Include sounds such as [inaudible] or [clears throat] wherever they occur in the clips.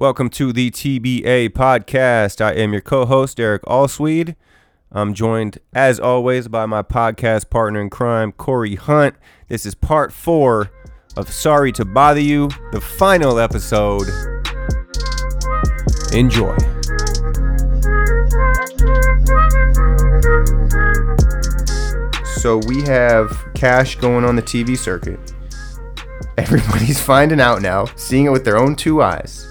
Welcome to the TBA podcast. I am your co host, Derek Ahlswede. I'm joined, as always, by my podcast partner in crime, Cory Hunt. This is part four of Sorry to Bother You, the final episode. Enjoy. So we have cash going on the TV circuit. Everybody's [laughs] finding out now, seeing it with their own two eyes.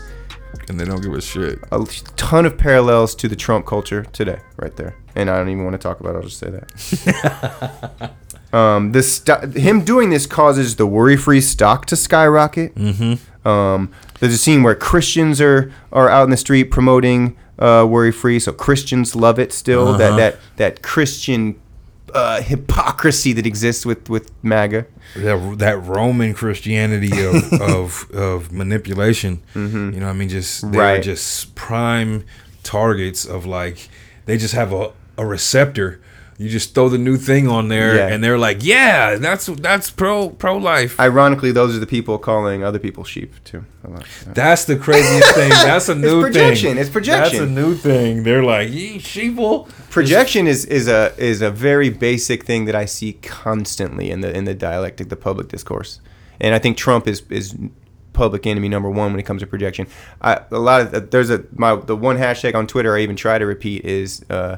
And they don't give a shit. A ton of parallels to the Trump culture today, right there. And I don't even want to talk about it. I'll just say that. [laughs] um, this st- him doing this causes the worry-free stock to skyrocket. Mm-hmm. Um, there's a scene where Christians are are out in the street promoting uh, worry-free, so Christians love it still. That that that Christian uh, hypocrisy that exists with with MAGA. That that Roman Christianity of [laughs] of, of manipulation. You know, what I mean, just they're Mm-hmm. Right. just prime targets of like they just have a, a receptor. You just throw the new thing on there, Yeah. and they're like, "Yeah, that's that's pro pro life." Ironically, those are the people calling other people sheep too. I like that. That's the craziest thing. [laughs] That's a new projection. thing. It's projection. That's a new thing. They're like, "Ye sheeple." projection is, is a is a very basic thing that I see constantly in the in the dialectic, the public discourse, and I think Trump is is public enemy number one when it comes to projection. I, a lot of there's a my the one hashtag on Twitter I even try to repeat is. Uh,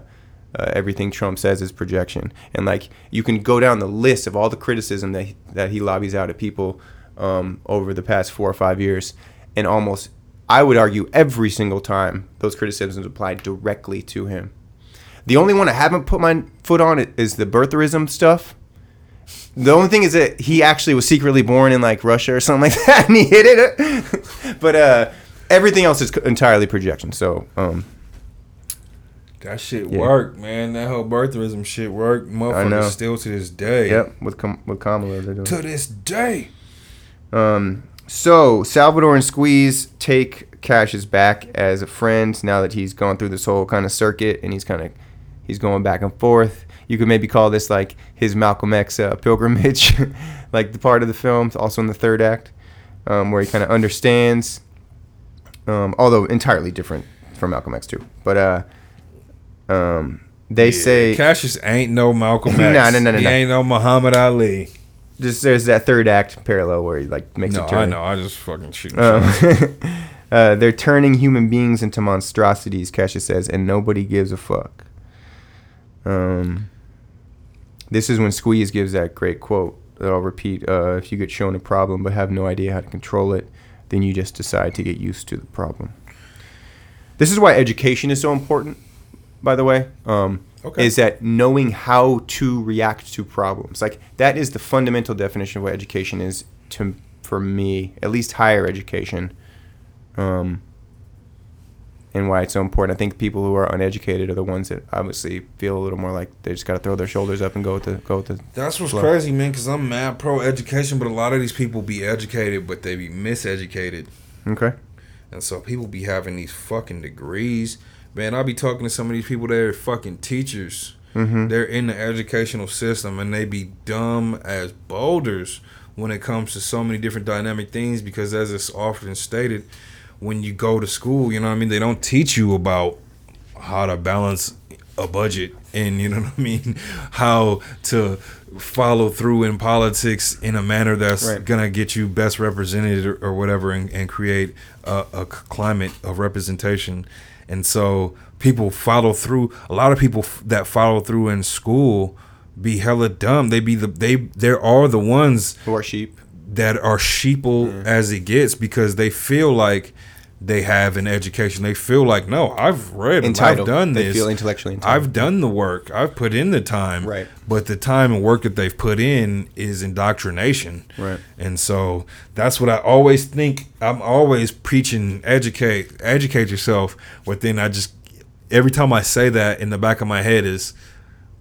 uh, everything Trump says is projection, and like you can go down the list of all the criticism that he, that he lobbies out at people um, over the past four or five years, and almost I would argue every single time those criticisms apply directly to him. The only one I haven't put my foot on is the birtherism stuff. The only thing is that he actually was secretly born in like Russia or something like that, [laughs] and he hid it. [laughs] but uh, everything else is entirely projection. So um, That shit Yeah. worked, man. That whole birtherism shit worked. Motherfuckers still to this day. yep, with Kam- with Kamala they're doing. To this day. Um, so Salvador and Squeeze take Cash's back as a friend now that he's gone through this whole kind of circuit and he's kind of he's going back and forth. You could maybe call this like his Malcolm X uh, pilgrimage, [laughs] like the part of the film, also in the third act, um, where he kind of understands, um, although entirely different from Malcolm X too. But uh, um, they say Cassius ain't no Malcolm [laughs] X. Nah, nah, nah, nah, He nah. ain't no Muhammad Ali. just there's that third act parallel where he like makes No, a turn. No, I know. I just fucking shoot. Um, [laughs] uh, they're turning human beings into monstrosities, Cassius says, and nobody gives a fuck. Um, this is when Squeeze gives that great quote that I'll repeat. Uh, if you get shown a problem but have no idea how to control it, then you just decide to get used to the problem. This is why education is so important, by the way. Um, Okay. Is that knowing how to react to problems? Like that is the fundamental definition of what education is to for me, at least higher education. Um, and why it's so important. I think people who are uneducated are the ones that obviously feel a little more like they just got to throw their shoulders up and go with the go with the. That's what's Flow. crazy, man. Because I'm mad pro education, but a lot of these people be educated, but they be miseducated, Okay. and so people be having these fucking degrees. Man, I'll be talking to some of these people that are fucking teachers. Mm-hmm. They're in the educational system, and they be dumb as boulders when it comes to so many different dynamic things. Because as it's often stated, when you go to school, you know what I mean. They don't teach you about how to balance a budget and you know what I mean, [laughs] how to follow through in politics in a manner that's Right. gonna get you best represented or, or whatever, and, and create a climate of representation. And so people follow through. A lot of people f- that follow through in school be hella dumb. They be the they there are the ones Who are sheep? that are sheeple mm. as it gets because they feel like they have an education. They feel like, no, I've read, Entitled. I've done They this. feel intellectually entitled. I've done the work. I've put in the time. Right. But the time and work that they've put in is indoctrination. Right. And so that's what I always think. I'm always preaching educate, educate yourself. But then I just every time I say that in the back of my head is,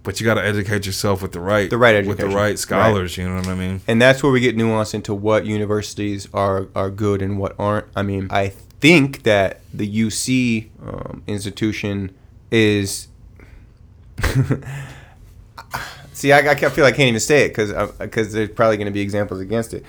but you got to educate yourself with the right, The right with the right scholars. You know what I mean? and that's where we get nuance into what universities are are good and what aren't. I mean, I think that the UC um, institution is. [laughs] See, I, I feel I can't even say it because because there's probably going to be examples against it.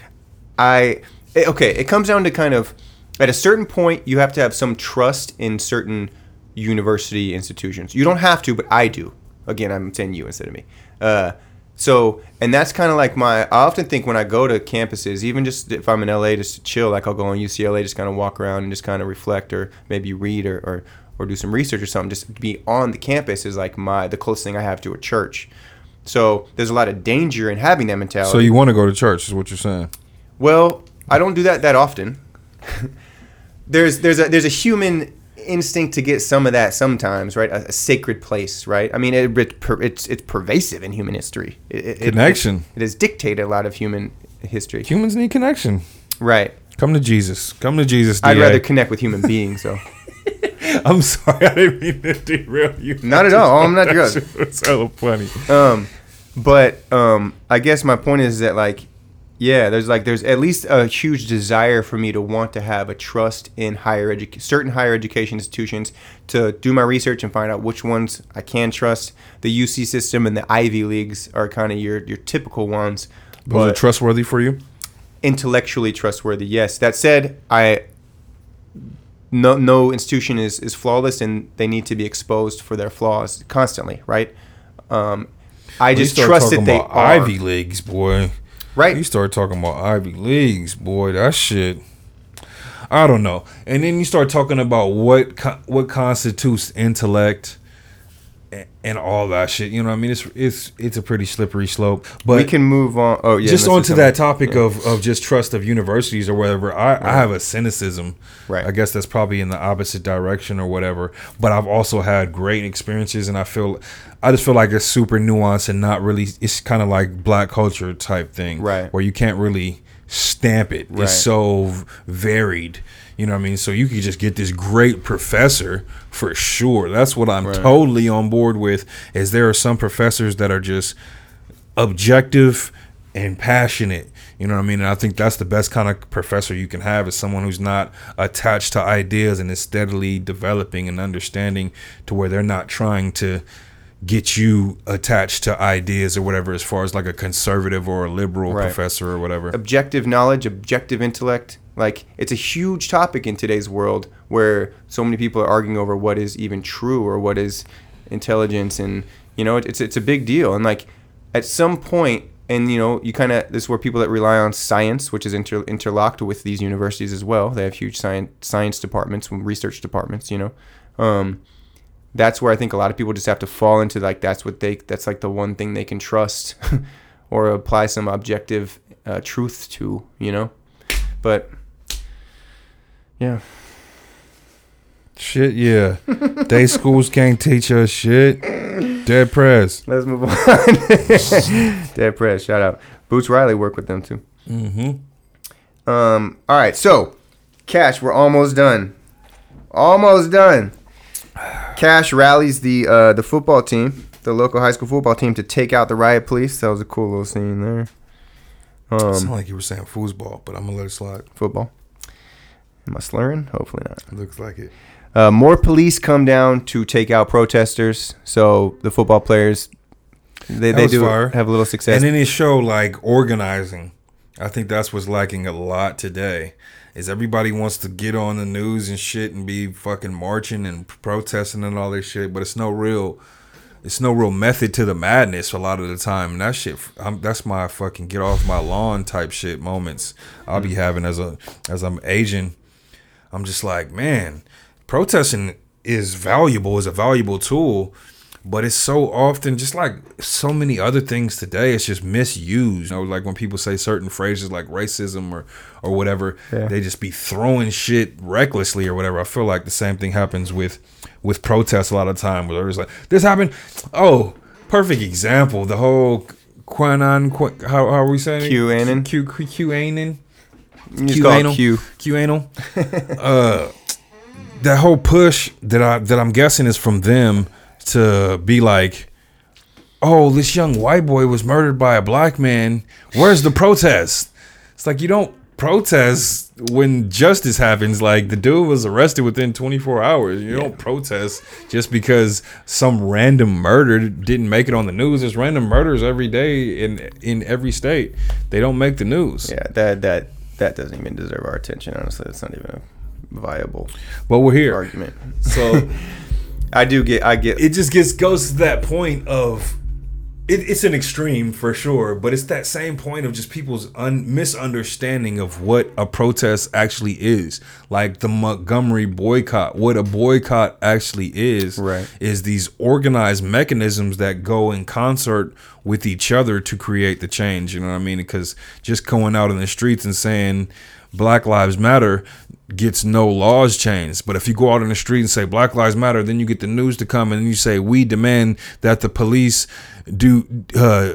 I it- okay. It comes down to kind of At a certain point, you have to have some trust in certain university institutions. You don't have to, but I do. Again, I'm saying you instead of me. Uh, so, and that's kind of like my. I often think when I go to campuses, even just if I'm in LA just to chill, like I'll go on UCLA, just kind of walk around and just kind of reflect, or maybe read, or, or or do some research or something. Just be on the campus is like my the closest thing I have to a church. So there's a lot of danger in having that mentality. So you want to go to church? Is what you're saying? Well, I don't do that that often. [laughs] there's there's a there's a human instinct to get some of that sometimes, right? A, a sacred place, right? I mean, it, it, it's it's pervasive in human history. It, connection. It, has dictated a lot of human history. Humans need connection. Right. Come to Jesus. Come to Jesus. DA. I'd rather connect with human beings, though. [laughs] I'm sorry, I didn't mean to derail you. Not at all. I'm not good. It's hella funny. Um, but um, I guess my point is that like yeah, there's like there's at least a huge desire for me to want to have a trust in higher education, certain higher education institutions, to do my research and find out which ones I can trust. The UC system and the Ivy leagues are kind of your your typical ones. Those are trustworthy for you. Intellectually trustworthy, yes. That said, I no no institution is is flawless, and they need to be exposed for their flaws constantly, right? Um, I just trust that they are. Ivy leagues, boy. Right. You start talking about Ivy Leagues, boy, that shit. I don't know. And then you start talking about what what constitutes intellect and all that shit. You know, what I mean, it's it's it's a pretty slippery slope. But we can move on. Oh yeah, just onto that topic yeah. of, of just trust of universities or whatever. I, right. I have a cynicism. Right. I guess that's probably in the opposite direction or whatever. But I've also had great experiences, and I feel I just feel like it's super nuanced and not really. It's kind of like black culture type thing, right? Where you can't really stamp it. Right. It's so varied. You know what I mean? So you could just get this great professor for sure. That's what I'm right. totally on board with. Is there are some professors that are just objective and passionate. You know what I mean? And I think that's the best kind of professor you can have is someone who's not attached to ideas and is steadily developing and understanding to where they're not trying to get you attached to ideas or whatever as far as like a conservative or a liberal right. professor or whatever. Objective knowledge, objective intellect. Like it's a huge topic in today's world where so many people are arguing over what is even true or what is intelligence and you know it's it's a big deal and like at some point and you know you kind of this is where people that rely on science which is inter, interlocked with these universities as well they have huge science science departments research departments you know um, that's where I think a lot of people just have to fall into like that's what they that's like the one thing they can trust [laughs] or apply some objective uh, truth to, you know. But yeah. Shit, yeah. Day schools can't teach us shit. Dead Prez. Let's move on. [laughs] Dead Prez. Shout out. Boots Riley worked with them too. Mm-hmm. Um. All right. So, Cash, we're almost done. Almost done. Cash rallies the uh, the football team, the local high school football team, to take out the riot police. That was a cool little scene there. Um, Sound like you were saying foosball, but I'm gonna let it slide. Football. Am I slurring? Hopefully not. It looks like it. Uh, more police come down to take out protesters. So the football players, they, they do fire. have a little success. And then it showed like organizing. I think that's what's lacking a lot today is everybody wants to get on the news and shit and be fucking marching and protesting and all this shit, but it's no real it's no real method to the madness a lot of the time. And that shit, I'm, that's my fucking get off my lawn type shit moments I'll be mm. having as a as I'm aging. I'm just like, man, protesting is valuable, is a valuable tool, but it's so often just like so many other things today it's just misused. You know like when people say certain phrases like racism or or whatever yeah. they just be throwing shit recklessly or whatever. I feel like the same thing happens with with protests a lot of time where it's like this happened? Oh perfect example. The whole Quanon, Qu- how, how are we saying QAnon Q Q QAnon Q anal Q Q anal [laughs] uh that whole push that I that I'm guessing is from them to be like, oh, this young white boy was murdered by a black man. Where's the protest? It's like you don't protest when justice happens. Like the dude was arrested within 24 hours. You yeah. don't protest just because some random murder didn't make it on the news. There's random murders every day in in every state. They don't make the news. Yeah, that that that doesn't even deserve our attention. Honestly, it's not even a viable But we're here. argument. So [laughs] I do get I get it just gets goes to that point of it, it's an extreme for sure, but it's that same point of just people's un, misunderstanding of what a protest actually is. Like the Montgomery boycott, what a boycott actually is, Right. is these organized mechanisms that go in concert with each other to create the change. You know what I mean? Because just going out in the streets and saying Black Lives Matter gets no laws changed. But if you go out in the street and say Black Lives Matter, then you get the news to come and you say we demand that the police do uh,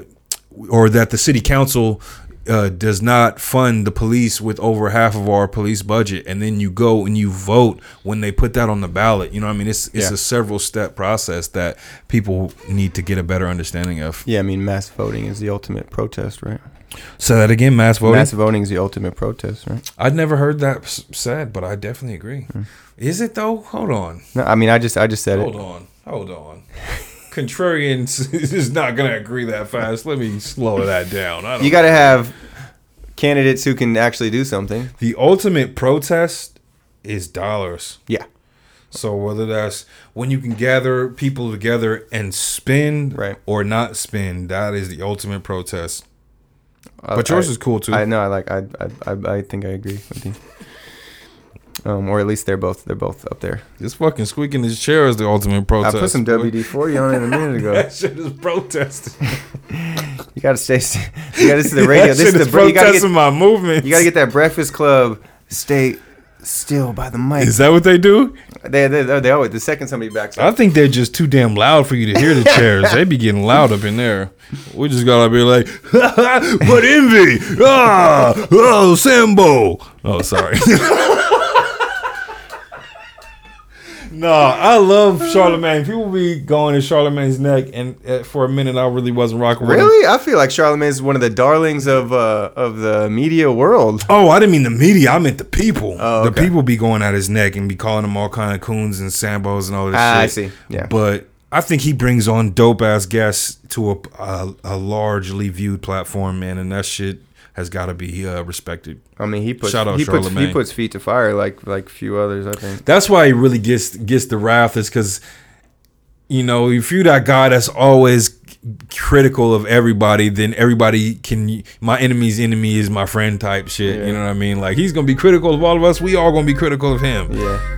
or that the city council uh, does not fund the police with over half of our police budget, and then you go and you vote when they put that on the ballot. You know, what I mean, it's it's Yeah. a several step process that people need to get a better understanding of. yeah. I mean, mass voting is the ultimate protest, right? Say that again, mass voting. Mass voting is the ultimate protest, right? I'd never heard that s- said, but I definitely agree. Hmm. Is it though? Hold on. No, I mean, I just I just said Hold it. Hold on. Hold on. Contrarians [laughs] is not going to agree that fast. Let me slow that down. I don't You got to have candidates who can actually do something. the ultimate protest is dollars. Yeah. So whether that's when you can gather people together and spend Right. or not spend, that is the ultimate protest. I- But yours I- is cool too. I know. I like. I, I. I. I think I agree with you. Um, or at least they're both. They're both up there. this fucking squeaking his chair is the ultimate protest. I put some. WD forty on it a minute ago. [laughs] That shit is protesting. [laughs] You gotta stay. You gotta. [laughs] This is the radio. That This is the. is bre- You gotta protesting get. my movement. You gotta get that Breakfast Club. Stay still by the mic. Is that what they do? They. They. They, they always. The second somebody backs up. I think they're just too damn loud for you to hear the [laughs] chairs. they be getting loud up in there. We just gotta be like, [laughs] but envy, ah, oh, Sambo. Oh, sorry. [laughs] no, I love Charlamagne. People be going to Charlamagne's neck, and uh, for a minute, I really wasn't rocking with him. Really, I feel like Charlamagne is one of the darlings of uh of the media world. Oh, I didn't mean the media. I meant the people. Oh, The people be going at his neck and be calling him all kind of coons and sambos and all this Ah, shit. I see. Yeah. But I think he brings on dope ass guests to a, a a largely viewed platform, man, and that shit has got to be uh, respected. I mean, he puts Shout out he puts he puts feet to fire like like few others. I think. That's why he really gets gets the wrath is because you know if you that guy that's always critical of everybody then everybody can my enemy's enemy is my friend type shit Yeah. you know what i mean like he's gonna be critical of all of us we all gonna be critical of him Yeah.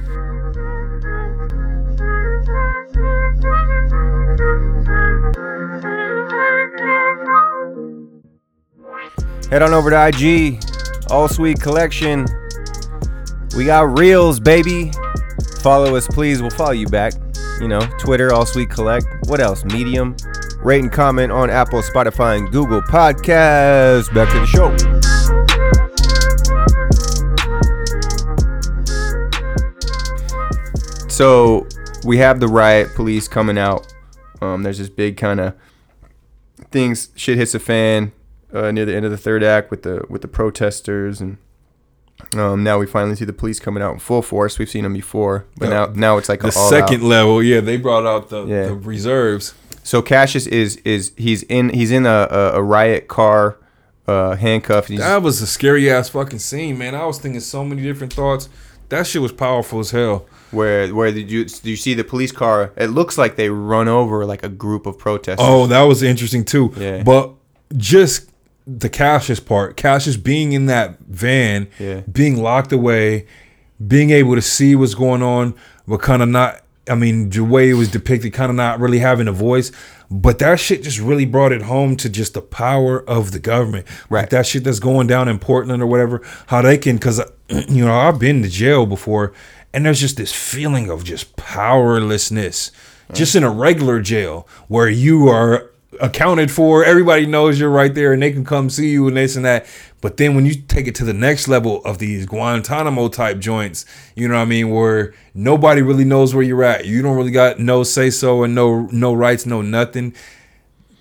Head on over to IG, Ahlswede Collection. We got reels, baby. Follow us, please. We'll follow you back. You know, Twitter, Ahlswede Collect. What else? Medium. Rate and comment on Apple, Spotify, and Google Podcasts. Back to the show. So we have the riot police coming out. Um, there's this big kind of things. Shit hits the fan uh, near the end of the third act with the with the protesters, and um, now we finally see the police coming out in full force. We've seen them before, but Yeah. now now it's like the all second out. level yeah they brought out the, Yeah. the reserves So Cassius is is he's in he's in a a, a riot car, uh, handcuffed. He's, that was a scary ass fucking scene man i was thinking so many different thoughts that shit was powerful as hell where where did you do you see the police car? It looks like they run over like a group of protesters. Oh, that was interesting too. Yeah. But just the Cassius part, Cassius being in that van, Yeah. being locked away, being able to see what's going on, but kind of not. I mean, the way it was depicted, kind of not really having a voice. But that shit just really brought it home to just the power of the government. Like Right. that shit that's going down in Portland or whatever, how they can, because, [clears throat] you know, I've been to jail before, and there's just this feeling of just powerlessness, just in a regular jail where you are accounted for, everybody knows you're right there, and they can come see you and this and that. But then when you take it to the next level of these Guantanamo type joints, you know what I mean, where nobody really knows where you're at, you don't really got no say so and no no rights, no nothing.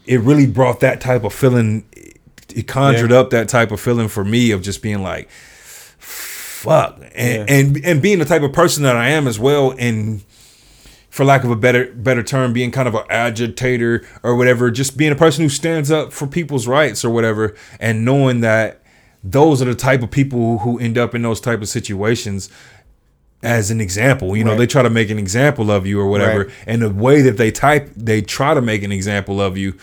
It really brought that type of feeling. It conjured Yeah. up that type of feeling for me of just being like, fuck, and Yeah. and and being the type of person that I am as well, and for lack of a better better term, being kind of an agitator or whatever, just being a person who stands up for people's rights or whatever, and knowing that those are the type of people who end up in those type of situations. as an example. You know, Right. they try to make an example of you or whatever. Right. And the way that they type, they try to make an example of you.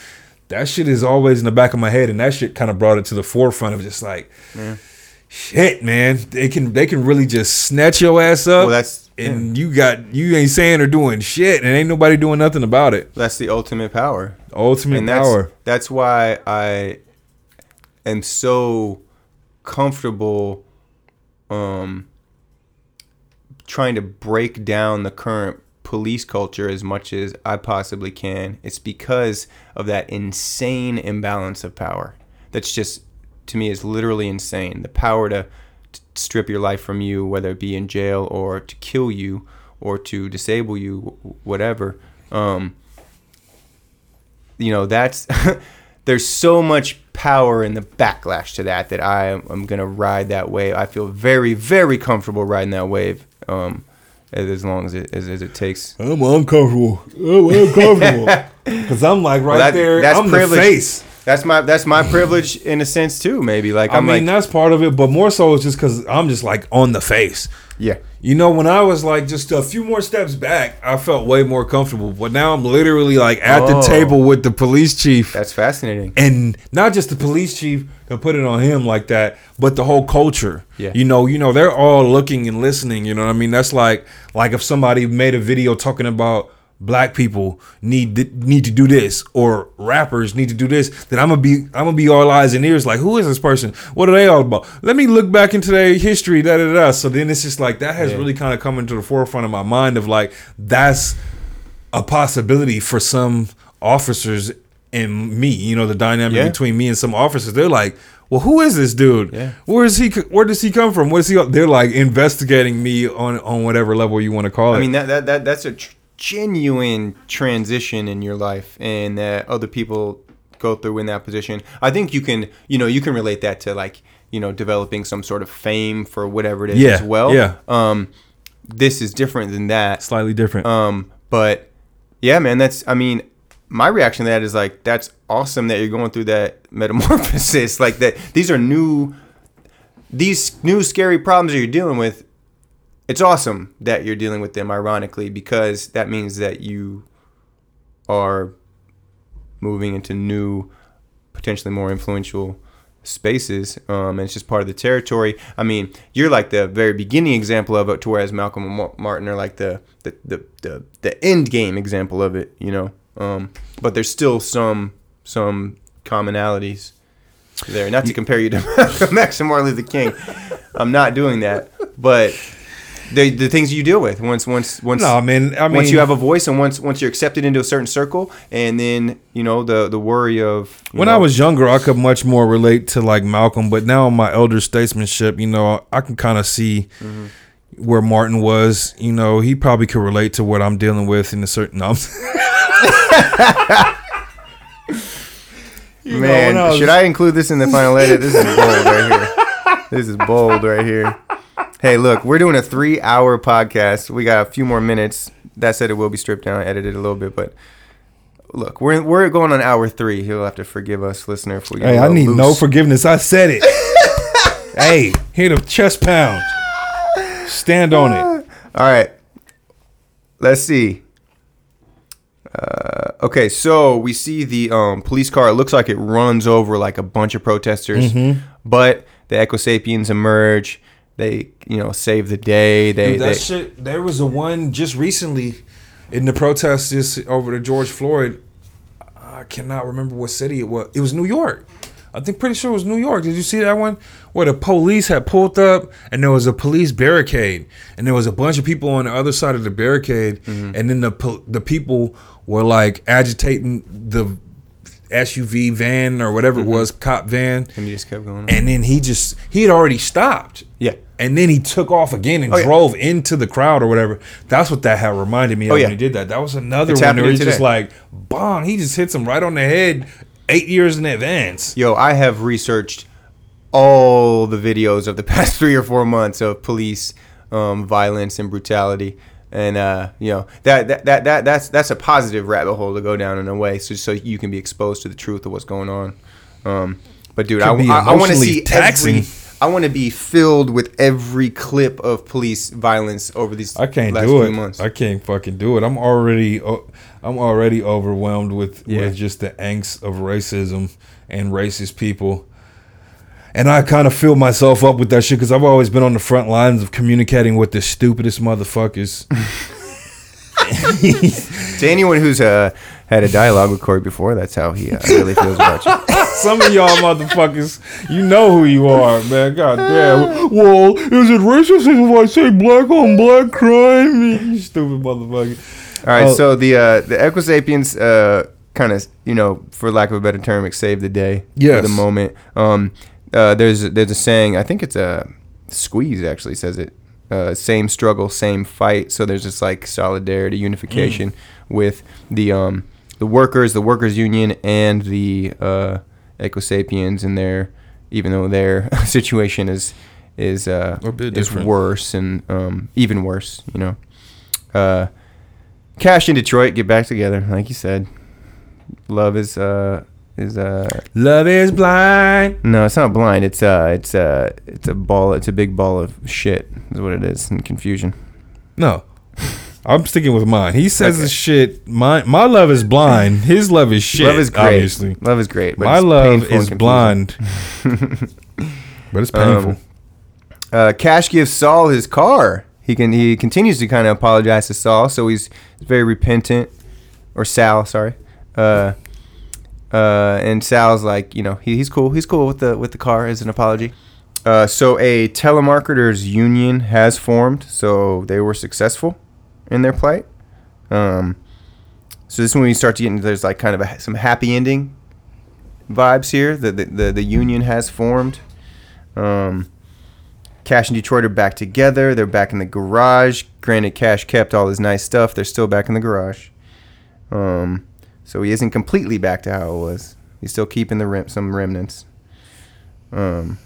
That shit is always in the back of my head, and that shit kind of brought it to the forefront of just like, shit, man. They can they can really just snatch your ass up. Well, that's- and you got you ain't saying or doing shit, and ain't nobody doing nothing about it. That's the ultimate power. Ultimate and that's, power. That's why I am so comfortable um, trying to break down the current police culture as much as I possibly can. It's because of that insane imbalance of power. That's just to me is literally insane. The power to, to strip your life from you, whether it be in jail or to kill you or to disable you, whatever. Um, you know that's [laughs] there's so much power in the backlash to that that I am gonna ride that wave. I feel very very comfortable riding that wave, um, as, long as it as, as it takes. I'm uncomfortable. I'm uncomfortable [laughs] because I'm like right that- there. that's I'm privilege. the face. That's my that's my privilege in a sense too. Maybe like I I'm mean, like that's part of it, but more so it's just because I'm just like on the face. yeah You know, when I was like just a few more steps back, I felt way more comfortable. But now I'm literally like at the Oh. table with the police chief, that's fascinating. and not just the police chief and put it on him like that, but the whole culture. Yeah. You know, you know, they're all looking and listening. You know what I mean? That's like like if somebody made a video talking about black people need th- need to do this or rappers need to do this then i'm gonna be i'm gonna be all eyes and ears like who is this person what are they all about let me look back into their history da da da so then it's just like that has Yeah. really kind of come into the forefront of my mind of like that's a possibility for some officers and me. You know, the dynamic Yeah. between me and some officers. They're like, "Well, who is this dude? Yeah. Where is he? Where does he come from? What is he?" They're like investigating me on on whatever level you want to call it. I mean that that, that that's a tr- genuine transition in your life, and that other people go through in that position. I think you can you know you can relate that to like you know developing some sort of fame for whatever it is Yeah, as well. yeah. Um, this is different than that. slightly different. Um, but yeah, man, that's I mean, my reaction to that is like that's awesome that you're going through that [laughs] metamorphosis. like that these are new these new scary problems that you're dealing with. It's awesome that you're dealing with them ironically because that means that you are moving into new potentially more influential spaces um, and it's just part of the territory. I mean you're like the very beginning example of it to whereas malcolm and martin are like the the, the, the, the end game example of it you know? Um, but there's still some some commonalities there. Not to compare you to max and martin luther king. I'm not doing that. But the, the things you deal with once once once no, man. I mean, once you have a voice and once once you're accepted into a certain circle and then you know the the worry of when know, I was younger, I could much more relate to like Malcolm, but now my elder statesmanship, you know, I can kind of see Mm-hmm. where Martin was. You know, he probably could relate to what I'm dealing with in a certain. No, I'm- You [laughs] man when I was- should i include this in the final edit this is bold right here this is bold right here hey look we're doing a three hour podcast we got a few more minutes that said it will be stripped down edited a little bit but look we're we're going on hour three he'll have to forgive us listener if we Hey, I need no forgiveness. I said it. [laughs] hey, hit a chest pound. Stand on it. All right. Let's see. Uh, okay, so we see the um, police car. It looks like it runs over like a bunch of protesters, Mm-hmm. but the Equisapiens emerge. They, you know, save the day. They, Dude, that they shit. There was a one just recently in the protests this over the George Floyd. I cannot remember what city it was. It was New York. I think pretty sure it was New York. Did you see that one where the police had pulled up and there was a police barricade and there was a bunch of people on the other side of the barricade Mm-hmm. and then the the people were like agitating the SUV van or whatever Mm-hmm. it was, cop van, and he just kept going. and then he just he had already stopped. yeah, And then he took off again and Oh, yeah. drove into the crowd or whatever. That's what that had reminded me of Oh, yeah. when he did that. That was another It's one where he's just like, bong, he just hits him right on the head eight years in advance. yo, I have researched all the videos of the [laughs] past three or four months of police um, violence and brutality. And uh, you know that, that that that that's that's a positive rabbit hole to go down in a way, so so you can be exposed to the truth of what's going on. Um, but dude, I, be I, want to see taxing. every I want to be filled with every clip of police violence over these. I can't last do few it. Months. I can't fucking do it. I'm already, o- I'm already overwhelmed with Yeah. with just the angst of racism and racist people. And I kind of fill myself up with that shit because I've always been on the front lines of communicating with the stupidest motherfuckers. [laughs] to anyone who's uh, had a dialogue with Cory before, that's how he uh, really feels about you. Some of y'all motherfuckers, you know who you are, man. God damn. Well, is it racist if I say black on black crime? You stupid motherfucker. All right, Oh. so the uh, the Equisapiens uh, kind of, you know, for lack of a better term, it saved the day Yes. for the moment. Um, uh, there's there's a saying, I think it's a Squeeze actually says it. Uh, same struggle, same fight. So there's just like solidarity, unification with the um, the workers, the workers union, and the uh, Equisapiens, and their even though their [laughs] situation is is uh, is different. worse and um, even worse, you know. Uh, Cash in Detroit, get back together, like you said. Love is uh is uh Love is blind. no, it's not blind. It's uh it's uh it's a ball. It's a big ball of shit. Is what it is, and confusion. No. I'm sticking with mine. He says Okay. this shit. My my love is blind. His love is shit. love is great. Obviously, Love is great. my love is blind. but it's painful. Um, Uh, Cash gives Saul his car. He can he continues to kind of apologize to Saul, so he's very repentant, or Sal, sorry. Uh, uh, and Sal's like, you know, he, he's cool. He's cool with the with the car as an apology. Uh, so a telemarketers union has formed. So they were successful in their plight. Um, so this is when we start to get into there's like kind of a, some happy ending vibes here. The the, the, the union has formed. Um, Cash and Detroit are back together. They're back in the garage. Granted, Cash kept all his nice stuff. They're still back in the garage. Um, so he isn't completely back to how it was. He's still keeping the rem- some remnants. Um,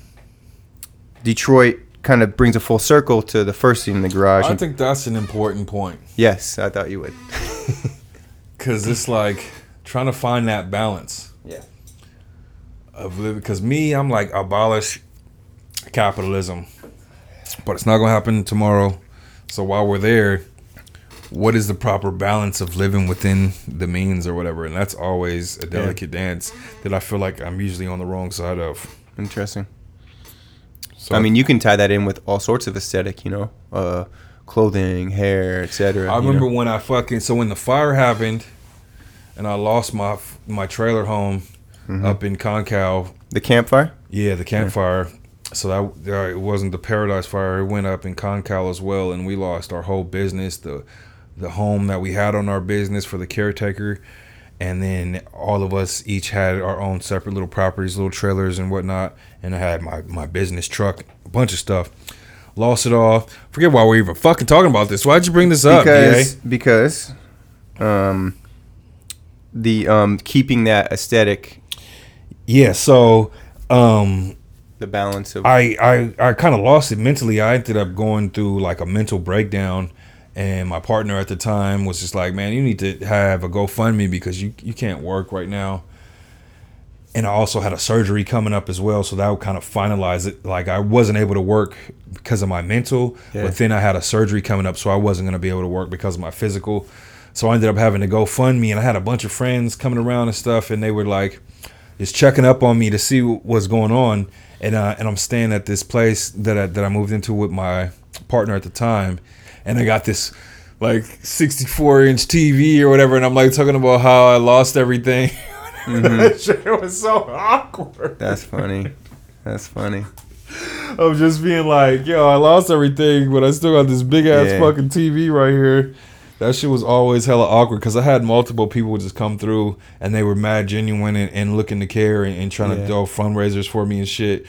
Detroit kind of brings a full circle to the first scene in the garage. I think that's an important point yes, I thought you would. [laughs] because it's like trying to find that balance Yeah. of living. Because me, I'm like abolish capitalism, but it's not gonna happen tomorrow. So while we're there, what is the proper balance of living within the means or whatever? And that's always a delicate dance that I feel like I'm usually on the wrong side of. Interesting. So I mean, you can tie that in with all sorts of aesthetic, you know, uh, clothing, hair, etc. I remember when I fucking so when the fire happened, and I lost my my trailer home Mm-hmm. up in Concow. the campfire. Yeah, the campfire. So that uh, it wasn't the Paradise Fire. It went up in Concow as well, and we lost our whole business, the the home that we had on our business for the caretaker, and then all of us each had our own separate little properties, little trailers and whatnot. And I had my my business truck, a bunch of stuff. Lost it all. Forget why we're even fucking talking about this. Why'd you bring this up, because DA? because um the um keeping that aesthetic Yeah. So, um, the balance of I I, I kind of lost it mentally. I ended up going through like a mental breakdown, and my partner at the time was just like, "Man, you need to have a GoFundMe because you you can't work right now." And I also had a surgery coming up as well, so that would kind of finalize it. Like I wasn't able to work because of my mental, Yeah. but then I had a surgery coming up, so I wasn't going to be able to work because of my physical. So I ended up having to go fund me, and I had a bunch of friends coming around and stuff, and they were like, just checking up on me to see what's going on. And uh, and I'm staying at this place that I, that I moved into with my partner at the time, and I got this like 64 inch TV or whatever, and I'm like talking about how I lost everything. [laughs] Mm-hmm. That shit was so awkward. that's funny that's funny Of just being like, yo, I lost everything, but I still got this big ass Yeah. fucking TV right here. That shit was always hella awkward because I had multiple people just come through and they were mad genuine and, and looking to care and, and trying Yeah. to do fundraisers for me and shit.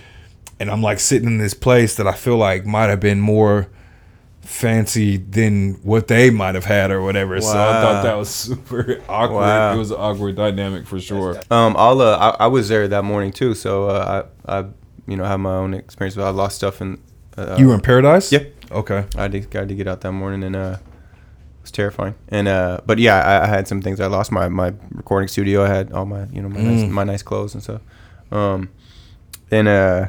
And I'm like sitting in this place that I feel like might have been more fancy than what they might have had or whatever. So I thought that was [laughs] super awkward. Wow. It was an awkward dynamic for sure. um i'll uh, I, I was there that morning too so uh, i i you know have my own experience but i lost stuff and uh, You were in paradise? Yep. Okay. I did, got to get out that morning and uh, it was terrifying. And uh, but yeah, I, I had some things. I lost my, my recording studio. I had all my you know my nice, Mm. my nice clothes and stuff. Um, and uh,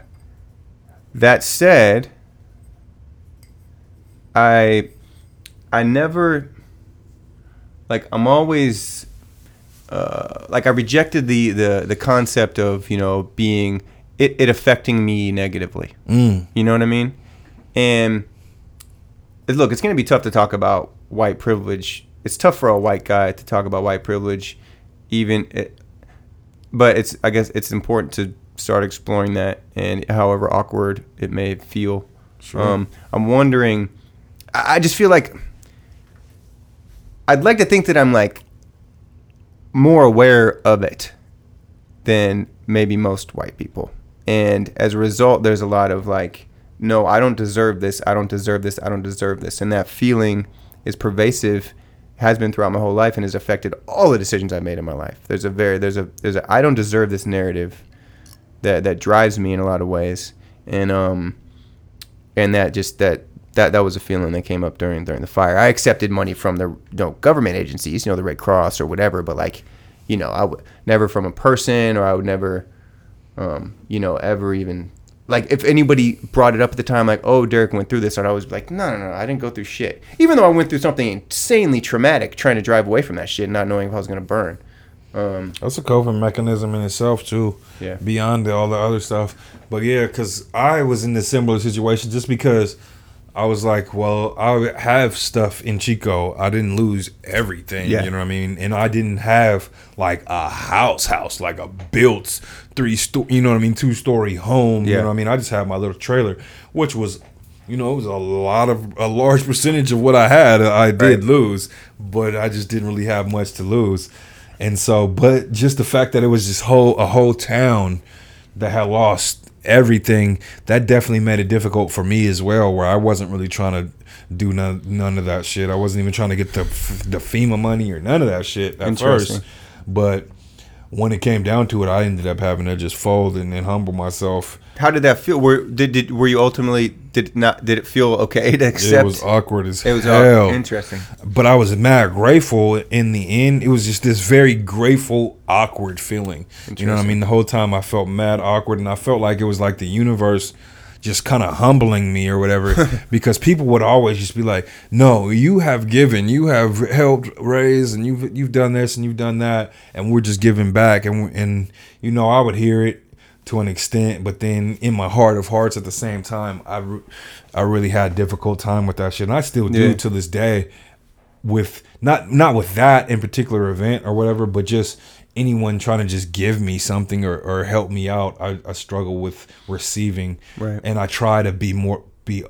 That said, I I never like I'm always uh, like I rejected the, the the concept of you know being it, it affecting me negatively. Mm. You know what I mean? And look, it's going to be tough to talk about white privilege. It's tough for a white guy to talk about white privilege, even. It, but it's I guess it's important to start exploring that, and however awkward it may feel. Sure. Um, I'm wondering. I just feel like I'd like to think that I'm like more aware of it than maybe most white people. And as a result, there's a lot of like, no, I don't deserve this. I don't deserve this. I don't deserve this. And that feeling is pervasive, has been throughout my whole life, and has affected all the decisions I've made in my life. There's a very, there's a, there's a, I don't deserve this narrative that that drives me in a lot of ways, and um, and that just that that that was a feeling that came up during during the fire. I accepted money from the you know, government agencies, you know, the Red Cross or whatever, but like, you know, I would never from a person, or I would never, um, you know, ever even like if anybody brought it up at the time, like, oh, Derek went through this, and I was like, no, no, no, I didn't go through shit. Even though I went through something insanely traumatic, trying to drive away from that shit, not knowing if I was gonna burn. Um, That's a coping mechanism in itself too. Yeah. Beyond all the other stuff, but yeah, because I was in a similar situation just because I was like, well, I have stuff in Chico. I didn't lose everything. Yeah. You know what I mean? And I didn't have like a house, house like a built three sto- You know what I mean? Two story home. You know what I mean? I just had my little trailer, which was. You know, it was a lot of a large [laughs] percentage of what I had. I did Right. lose, but I just didn't really have much to lose. And so, but just the fact that it was just whole a whole town that had lost everything, that definitely made it difficult for me as well. Where I wasn't really trying to do none none of that shit. I wasn't even trying to get the the FEMA money or none of that shit at first. But when it came down to it, I ended up having to just fold and, and humble myself. How did that feel? Were did, did were you ultimately did it not did it feel okay to accept? it was awkward as It was hell. interesting. but I was mad grateful in the end. It was just this very grateful, awkward feeling. You know what I mean? The whole time I felt mad awkward, and I felt like it was like the universe just kind of humbling me or whatever [laughs] because people would always just be like no you have given you have helped raise and you've you've done this and you've done that and we're just giving back and and you know I would hear it to an extent, but then in my heart of hearts at the same time, I, re- I really had a difficult time with that shit, and I still do Yeah. to this day. With not not with that in particular event or whatever, but just anyone trying to just give me something or, or help me out, I, I struggle with receiving, Right. and I try to be more be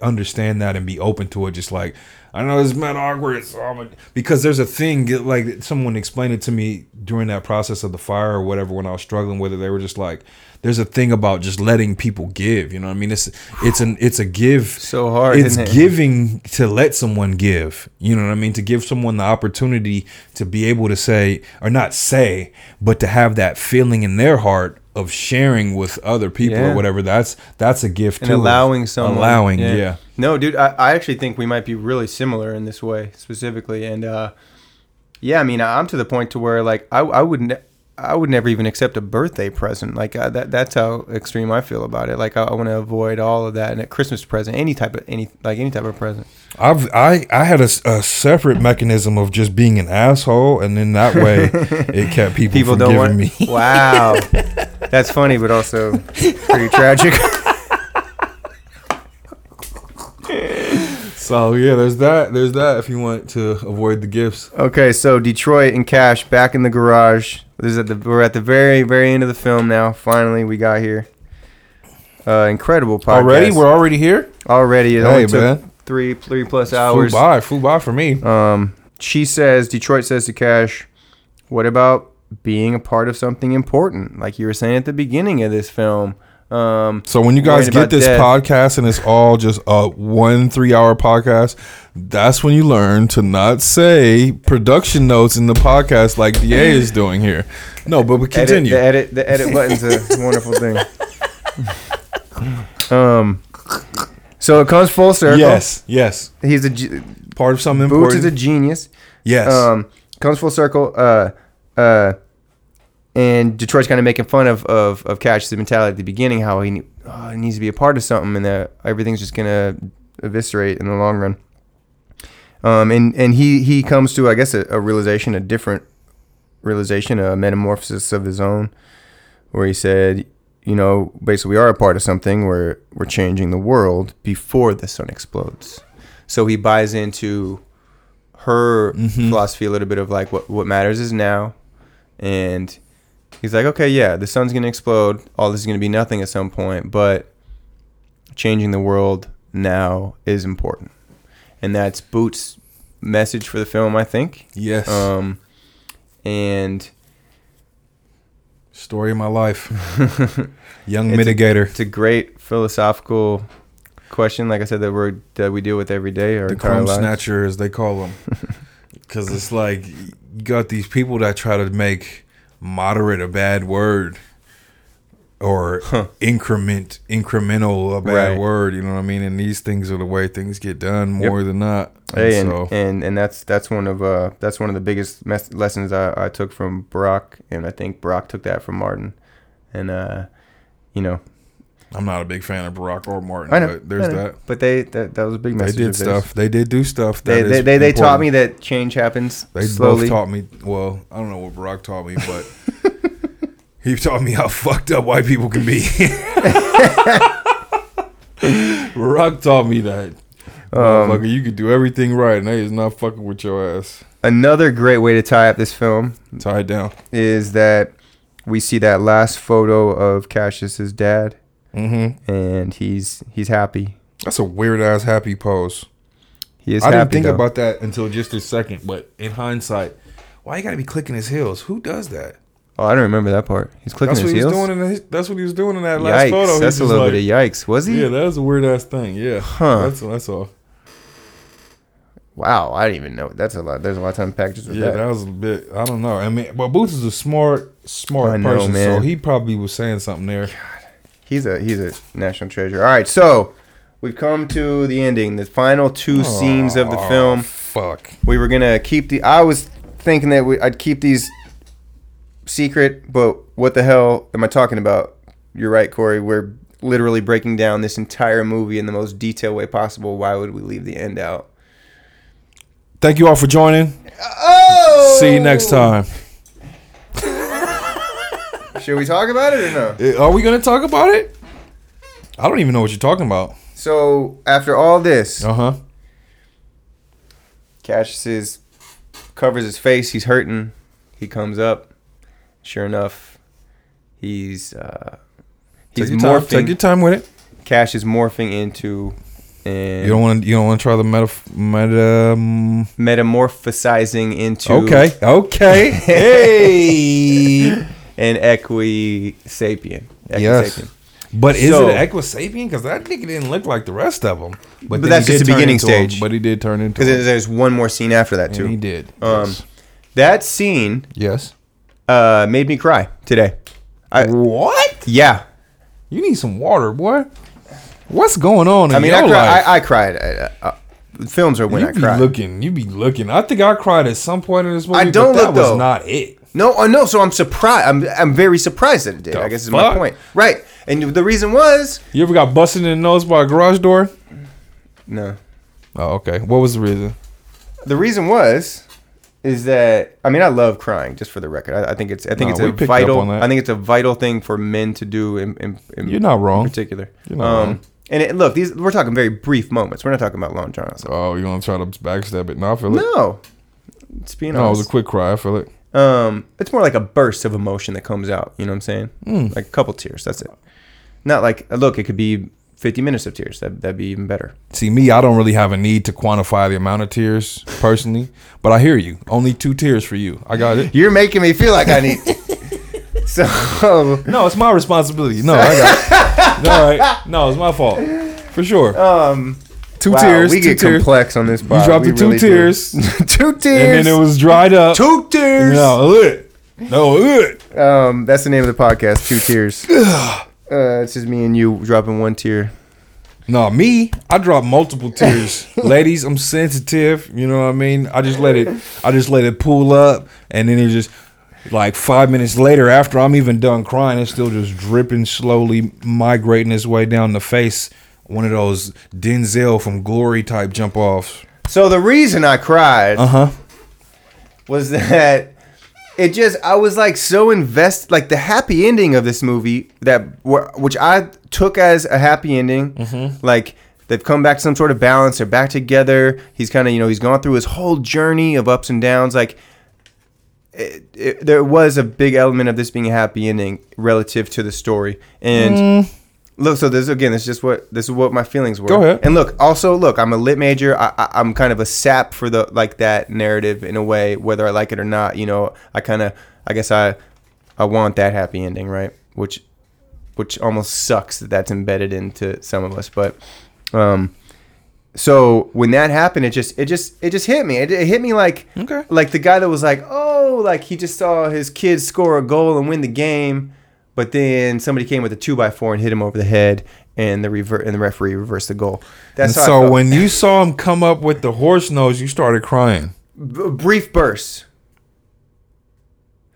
understand that and be open to it. Just like I know it's mad awkward, so a, because there's a thing like someone explained it to me during that process of the fire or whatever when I was struggling with it. They were just like, "There's a thing about just letting people give." You know what I mean? It's it's an it's a give. [sighs] So hard, It's isn't it? giving to let someone give. You know what I mean? To give someone the opportunity to be able to say or not say, but to have that feeling in their heart of sharing with other people Yeah. or whatever. That's that's a gift and too. allowing someone allowing, yeah. no dude I, I actually think we might be really similar in this way specifically and uh yeah i mean i'm to the point to where like i, I would ne- I would never even accept a birthday present. Like uh, that. That's how extreme I feel about it. Like I, I want to avoid all of that. And a Christmas present, any type of any like any type of present. I've I I had a, a separate mechanism of just being an asshole, and then that way [laughs] it kept people, People from don't giving want. me. [laughs] Wow, that's funny, but also pretty tragic. [laughs] So yeah, there's that. There's that. If you want to avoid the gifts, Okay, so Detroit and Cash back in the garage. This is at the we're at the very very end of the film now. Finally, we got here. Uh, incredible podcast. already we're already here. already. It Hey, only took man. three three plus hours. Flew by, flew by for me. Um, she says Detroit says to Cash, "What about being a part of something important? Like you were saying at the beginning of this film." Um, So when you guys get this death. podcast and it's all just a one three hour podcast, that's when you learn to not say production notes in the podcast like DA [laughs] is doing here. No, but we Edit, continue. the edit the edit button's a [laughs] wonderful thing. Um, so it comes full circle. Yes, yes. he's a ge- Part of something Boots important. is a genius. yes. Um, comes full circle. Uh, uh, and Detroit's kind of making fun of, of of Cash's mentality at the beginning, how he oh, it needs to be a part of something, and that everything's just gonna eviscerate in the long run. Um, and and he he comes to I guess a, a realization, a different realization, a metamorphosis of his own, where he said, you know, basically we are a part of something. We're we're changing the world before the sun explodes. So he buys into her philosophy a little bit of like what what matters is now, and he's like, okay, yeah, the sun's gonna explode. All this is gonna be nothing at some point, but changing the world now is important, and that's Boots' message for the film, I think. Yes. Um, and Story of my life. [laughs] Young It's a- mitigator. it's a great philosophical question, like I said, that we that we deal with every day. Our the crumb snatcher, as they call them. Because [laughs] it's like you got these people that try to make moderate a bad word or increment incremental a bad Right. word. You know what I mean? And these things are the way things get done more than not. And Hey, and, so and and that's that's one of uh that's one of the biggest mes- lessons I, I took from Barack, and I think Barack took that from Martin, and uh, you know, I'm not a big fan of Barack or Martin, I know but there's I know. that. But they that, that was a big message. They did stuff. They did do stuff. They that they is they, they taught me that change happens They slowly. both taught me. Well, I don't know what Barack taught me, but [laughs] he taught me how fucked up white people can be. [laughs] Barack taught me that. Um, Motherfucker, you could do everything right, and they is not fucking with your ass. Another great way to tie up this film Tie it down. is that we see that last photo of Cassius's dad, Mm-hmm. and he's he's happy. That's a weird ass happy pose. He is I didn't think though. about that until just a second, but in hindsight, why you gotta be clicking his heels? Who does that? Oh, I don't remember that part. He's clicking That's what his he heels. doing in his, That's what he was doing in that last photo. That's a little like- bit of yikes. Was he? Yeah, that was a weird ass thing. Yeah, Huh. That's that's all. Wow, I didn't even know. That's a lot. There's a lot of time packages with Yeah, that. that was a bit. I don't know. I mean, but Boots is a smart, smart know, person, so he probably was saying something there. He's a he's a national treasure. All right, so we've come to the ending, the final two scenes of the Oh, film. Fuck. We were gonna keep the. I was thinking that we, I'd keep these secret, but what the hell am I talking about? You're right, Cory. We're literally breaking down this entire movie in the most detailed way possible. Why would we leave the end out? Thank you all for joining. Oh! See you next time. Should we talk about it or no? Uh, Are we gonna talk about it? I don't even know what you're talking about. So after all this, Uh huh. Cassius is, covers his face. He's hurting. He comes up. Sure enough, he's uh, he's Take your, time, morphing. take your time with it. Cash is morphing into and You don't want to. You don't want to try the meta. meta metamorphosizing into okay. Okay. [laughs] hey. An equi sapien. Yes. But is So- it an Equisapien? Because that nigga didn't look like the rest of them. But then that's just the beginning stage. him, but he did turn into. Because there's one more scene after that And he did. Um, yes. That scene yes. uh, made me cry today. I, what? yeah, You need some water, boy. What's going on in I mean, your I, cry, life? I, I cried. Uh, uh, films are when you I be cry. looking. You be looking. I think I cried at some point in this movie. I don't but that look, was though. not it. No, no. So I'm surprised. I'm I'm very surprised that it did. The I guess is fuck? my point. Right. And the reason was You ever got busted in the nose by a garage door? no. Oh, okay. What was the reason? The reason was is that I mean I love crying. Just for the record, I, I think it's I think No, it's a vital. that. I think it's a vital thing for men to do. In, in, in You're not wrong. particular. You're not um, wrong. And it, look, these we're talking very brief moments. We're not talking about long. So. Oh, you're gonna try to backstab it? No, I feel it. No, it's being No, it was a quick cry. I feel it. Um, it's more like a burst of emotion that comes out. You know what I'm saying? Mm. Like a couple tears. That's it. Not like look. It could be 50 minutes of tears. That that'd be even better. See, me, I don't really have a need to quantify the amount of tears personally, [laughs] but I hear you. Only two tears for you. I got it. [laughs] You're making me feel like I need. [laughs] so No, it's my responsibility. No, I got it. All right. No, it's my fault. For sure. um. Two wow, tears. We two get tears. complex on this. You dropped We the two really do. tears. [laughs] two And then it was dried up. two tears. No, it. No, it. Um, that's the name of the podcast. Two tears. [sighs] Uh, it's just me and you dropping one tear. No, me, I drop multiple tears. [laughs] Ladies, I'm sensitive. You know what I mean? I just let it I just let it pull up and then it just like five minutes later, after I'm even done crying, it's still just dripping slowly, migrating its way down the face. One of those Denzel from Glory type jump offs. So the reason I cried Uh huh. was [laughs] that it just I was like so invested like the happy ending of this movie that which I took as a happy ending Mm-hmm. like they've come back to some sort of balance they're back together he's kind of you know he's gone through his whole journey of ups and downs like it, it, there was a big element of this being a happy ending relative to the story and Mm. Look so this again this is just what this is what my feelings were. Go ahead. and look also look i'm a lit major. I, I, i'm kind of a sap for the like that narrative in a way whether i like it or not you know. I kind of i guess i i want that happy ending right? Which which almost sucks that that's embedded into some of us but um so when that happened it just it just it just hit me. It, it hit me like Okay. like the guy that was like oh like he just saw his kids score a goal and win the game but then somebody came with a two by four and hit him over the head and the rever- and the referee reversed the goal that's and so when you saw him come up with the horse nose, you started crying. B- brief burst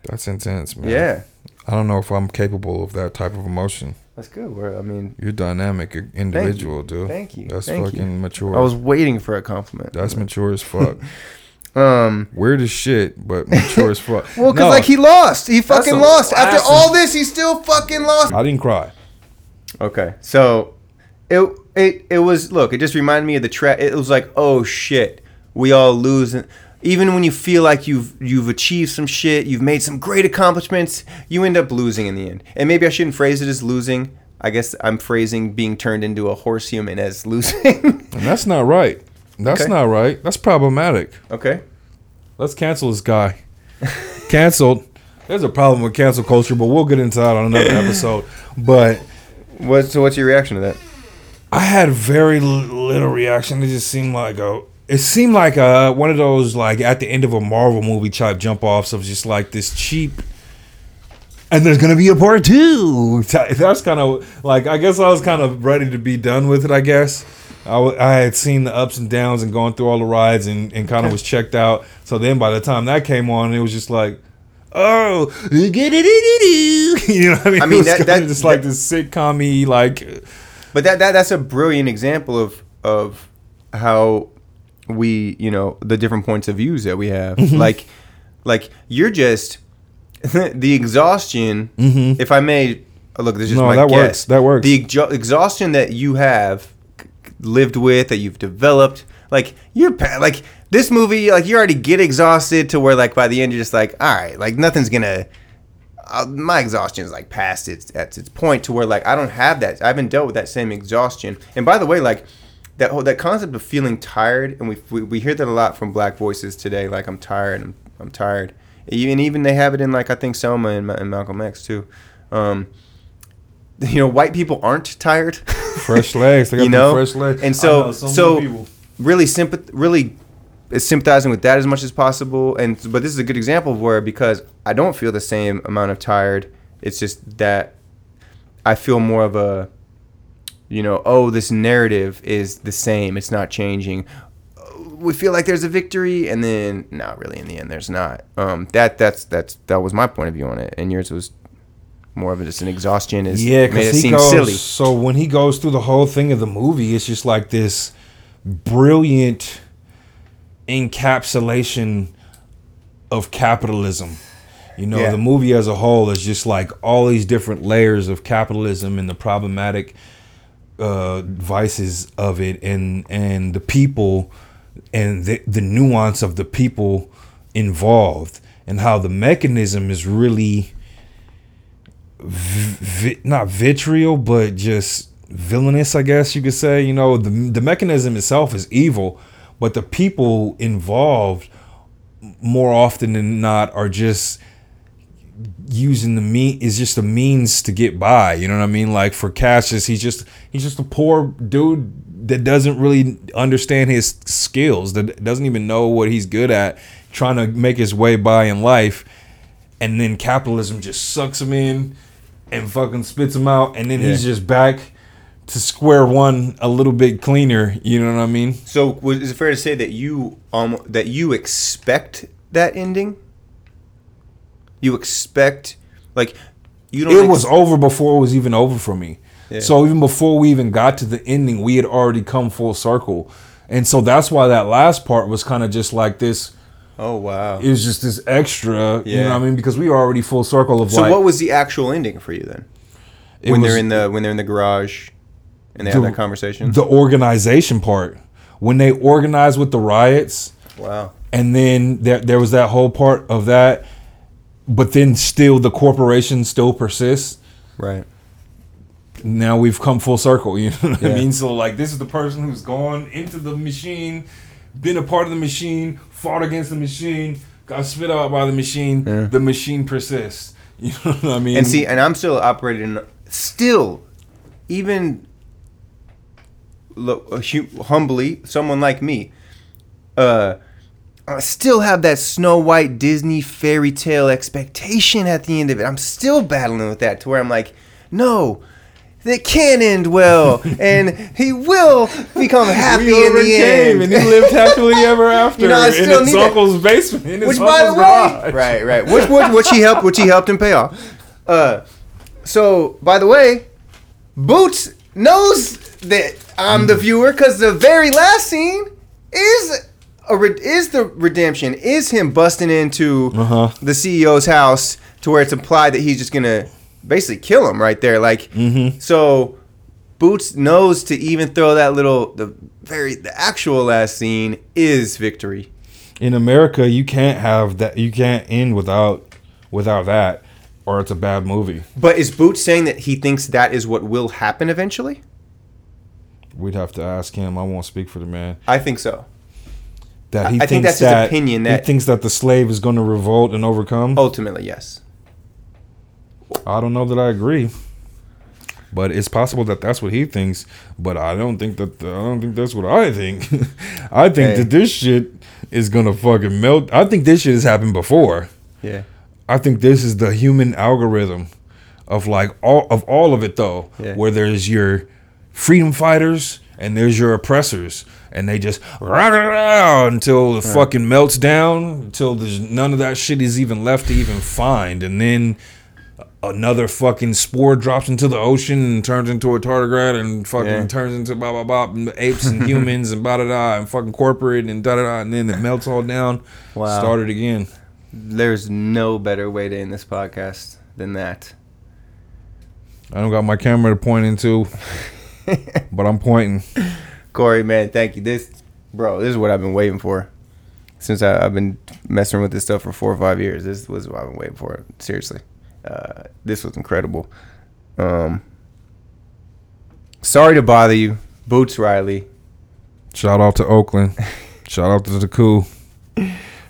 That's intense, man. yeah I don't know if I'm capable of that type of emotion. that's good We're, i mean You're dynamic individual, dude. Thank you. That's Thank fucking you. mature. i was waiting for a compliment That's mature as fuck. [laughs] um Weird as shit, but mature as fuck. [laughs] well because No, like he lost he fucking a lost after all this he still fucking lost I didn't cry. Okay, so it it it was look. It just reminded me of the track. It was like, oh shit, we all lose. And even when you feel like you've you've achieved some shit, you've made some great accomplishments, you end up losing in the end. And maybe I shouldn't phrase it as losing. I guess I'm phrasing being turned into a horse human as losing. And that's not right. That's Okay. not right. That's problematic. okay. Let's cancel this guy. [laughs] Canceled. There's a problem with cancel culture, but we'll get into that on another [laughs] episode. But What? So what's your reaction to that? I had very little reaction. It just seemed like a. It seemed like a one of those like at the end of a Marvel movie type jump offs of just like this cheap. And there's gonna be a part two. That's kind of like I guess I was kind of ready to be done with it. I guess I, w- I had seen the ups and downs and gone through all the rides and, and kind of was checked out. So then by the time that came on, it was just like, oh, you [laughs] know what I mean? I mean, it was that- that- just like that- this sitcom like. But that, that that's a brilliant example of of how we you know the different points of views that we have. Mm-hmm. like like you're just [laughs] the exhaustion. If I may look, this is Mm-hmm. No, my that guess. works. That works. The exha- exhaustion that you have lived with that you've developed. Like you're like this movie. Like you already get exhausted to where like by the end you're just like, all right, like nothing's gonna uh, my exhaustion is like past its at its point to where like I don't have that. I haven't dealt with that same exhaustion. And by the way, like that whole that concept of feeling tired, and we we, we hear that a lot from black voices today. Like I'm tired. I'm I'm tired. Even even they have it in like I think Selma and, and Malcolm X too. Um, you know, white people aren't tired. [laughs] fresh legs. They got you know, fresh legs. and I so know so, many really sympath really sympathizing with that as much as possible. And but this is a good example of where because I don't feel the same amount of tired. It's just that I feel more of a you know oh this narrative is the same. It's not changing. We feel like there's a victory, and then not really. In the end, there's not. Um, that that's that's that was my point of view on it, and yours was more of just an exhaustion. Is Yeah, because he goes. silly. So when he goes through the whole thing of the movie, it's just like this brilliant encapsulation of capitalism. You know, Yeah. the movie as a whole is just like all these different layers of capitalism and the problematic uh, vices of it, and and the people, and the the nuance of the people involved, and how the mechanism is really vi- not vitriol, but just villainous, I guess you could say. You know, the the mechanism itself is evil, but the people involved, more often than not, are just using the mean is just a means to get by. You know what I mean? Like for Cassius, he's just he's just a poor dude that doesn't really understand his skills, that doesn't even know what he's good at, trying to make his way by in life, and then capitalism just sucks him in and fucking spits him out, and then he's just back to square one a little bit cleaner. You know what I mean? So, was, is it fair to say that you um that you expect that ending? You expect like you don't. it ex- was over before it was even over for me. Yeah. So even before we even got to the ending, we had already come full circle. And so that's why that last part was kind of just like this. Oh wow. It was just this extra, you know what I mean? Because we were already full circle of So like. what was the actual ending for you then? when was they're in the when they're in the garage and they The- have that conversation. the organization part. When they organized with the riots, wow. and then there, there was that whole part of that, but then still the corporation still persists. Right. now we've come full circle. [laughs] You know what I mean? So like, this is the person who's gone into the machine, been a part of the machine, fought against the machine, got spit out by the machine. Yeah. The machine persists. [laughs] You know what I mean? And see, and I'm still operating, still, even lo- uh, humbly, someone like me, uh, I still have that Snow White Disney fairy tale expectation at the end of it. I'm still battling with that to where I'm like, no. It can end well, [laughs] and he will become happy we in overcame, the end. and he lived happily ever [laughs] after You know, I in his need that. uncle's basement. In his which by the way, garage. right, right, which, which which he helped, which he helped him pay off. Uh, so by the way, Boots knows that I'm the viewer because the very last scene is a re- is the redemption is him busting into Uh-huh. the CEO's house to where it's implied that he's just gonna basically kill him right there. Like Mm-hmm. so. Boots knows to even throw that little the very the actual last scene is victory. In America, you can't have that. You can't end without without that, or it's a bad movie. But is Boots saying that he thinks that is what will happen eventually? We'd have to ask him. I won't speak for the man. I think so. That he I think thinks that's his that opinion he thinks that the slave is going to revolt and overcome. Ultimately, yes. I don't know that I agree, but it's possible that that's what he thinks. But I don't think that I don't think that's what I think. [laughs] I think Hey. that this shit is gonna fucking melt. I think this shit has happened before. Yeah. I think this is the human algorithm of like all of all of it though, Yeah. where there's your freedom fighters and there's your oppressors, and they just rah, rah, rah, until it fucking melts down until there's none of that shit is even left to even find, and then another fucking spore drops into the ocean and turns into a tardigrade and fucking Yeah. turns into blah blah blah and apes and [laughs] humans and blah blah blah and fucking corporate and da da da and then it melts all down. Wow. Start it again. There's no better way to end this podcast than that. I don't got my camera to point into, [laughs] but I'm pointing. Cory, man, thank you. This, bro, this is what I've been waiting for. Since I, I've been messing with this stuff for four or five years, this was what I've been waiting for. Seriously, uh, this was incredible. Um, sorry to bother you, Boots Riley. Shout out to Oakland. [laughs] Shout out to the coup.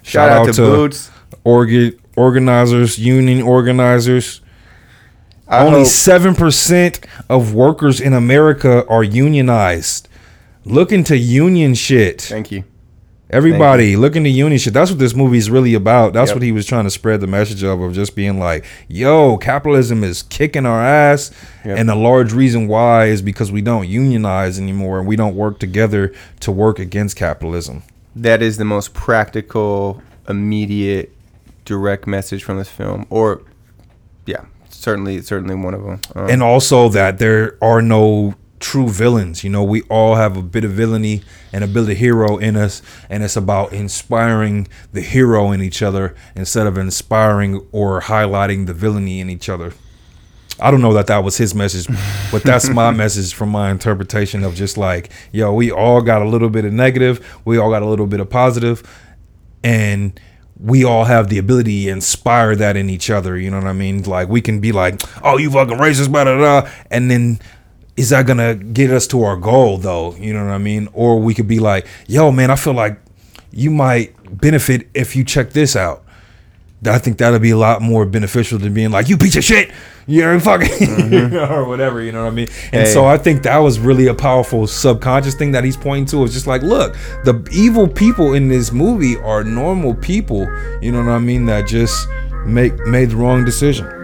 Shout, out, to, Boots. orga- organizers, union organizers. I Only seven percent of workers in America are unionized. Look into union shit. Thank you. Everybody, look into union shit. That's what this movie is really about. That's Yep. what he was trying to spread the message of, of just being like, yo, capitalism is kicking our ass. Yep. And the large reason why is because we don't unionize anymore and we don't work together to work against capitalism. That is the most practical, immediate, direct message from this film. Or, yeah, certainly, certainly one of them. Um, and also that there are no true villains. You know, we all have a bit of villainy and a bit of hero in us, and it's about inspiring the hero in each other instead of inspiring or highlighting the villainy in each other. I don't know that that was his message, but that's my [laughs] message from my interpretation of just like, yo, we all got a little bit of negative, we all got a little bit of positive, and we all have the ability to inspire that in each other. You know what I mean? Like we can be like, "Oh, you fucking racist," blah blah blah, and then is that gonna get us to our goal though? You know what I mean? Or we could be like, "Yo, man, I feel like you might benefit if you check this out." I think that'll be a lot more beneficial than being like, "You piece of shit," you know, [laughs] fucking mm-hmm. or whatever. You know what I mean? And Hey. so I think that was really a powerful subconscious thing that he's pointing to. Is just like, look, the evil people in this movie are normal people. You know what I mean? That just make made the wrong decision.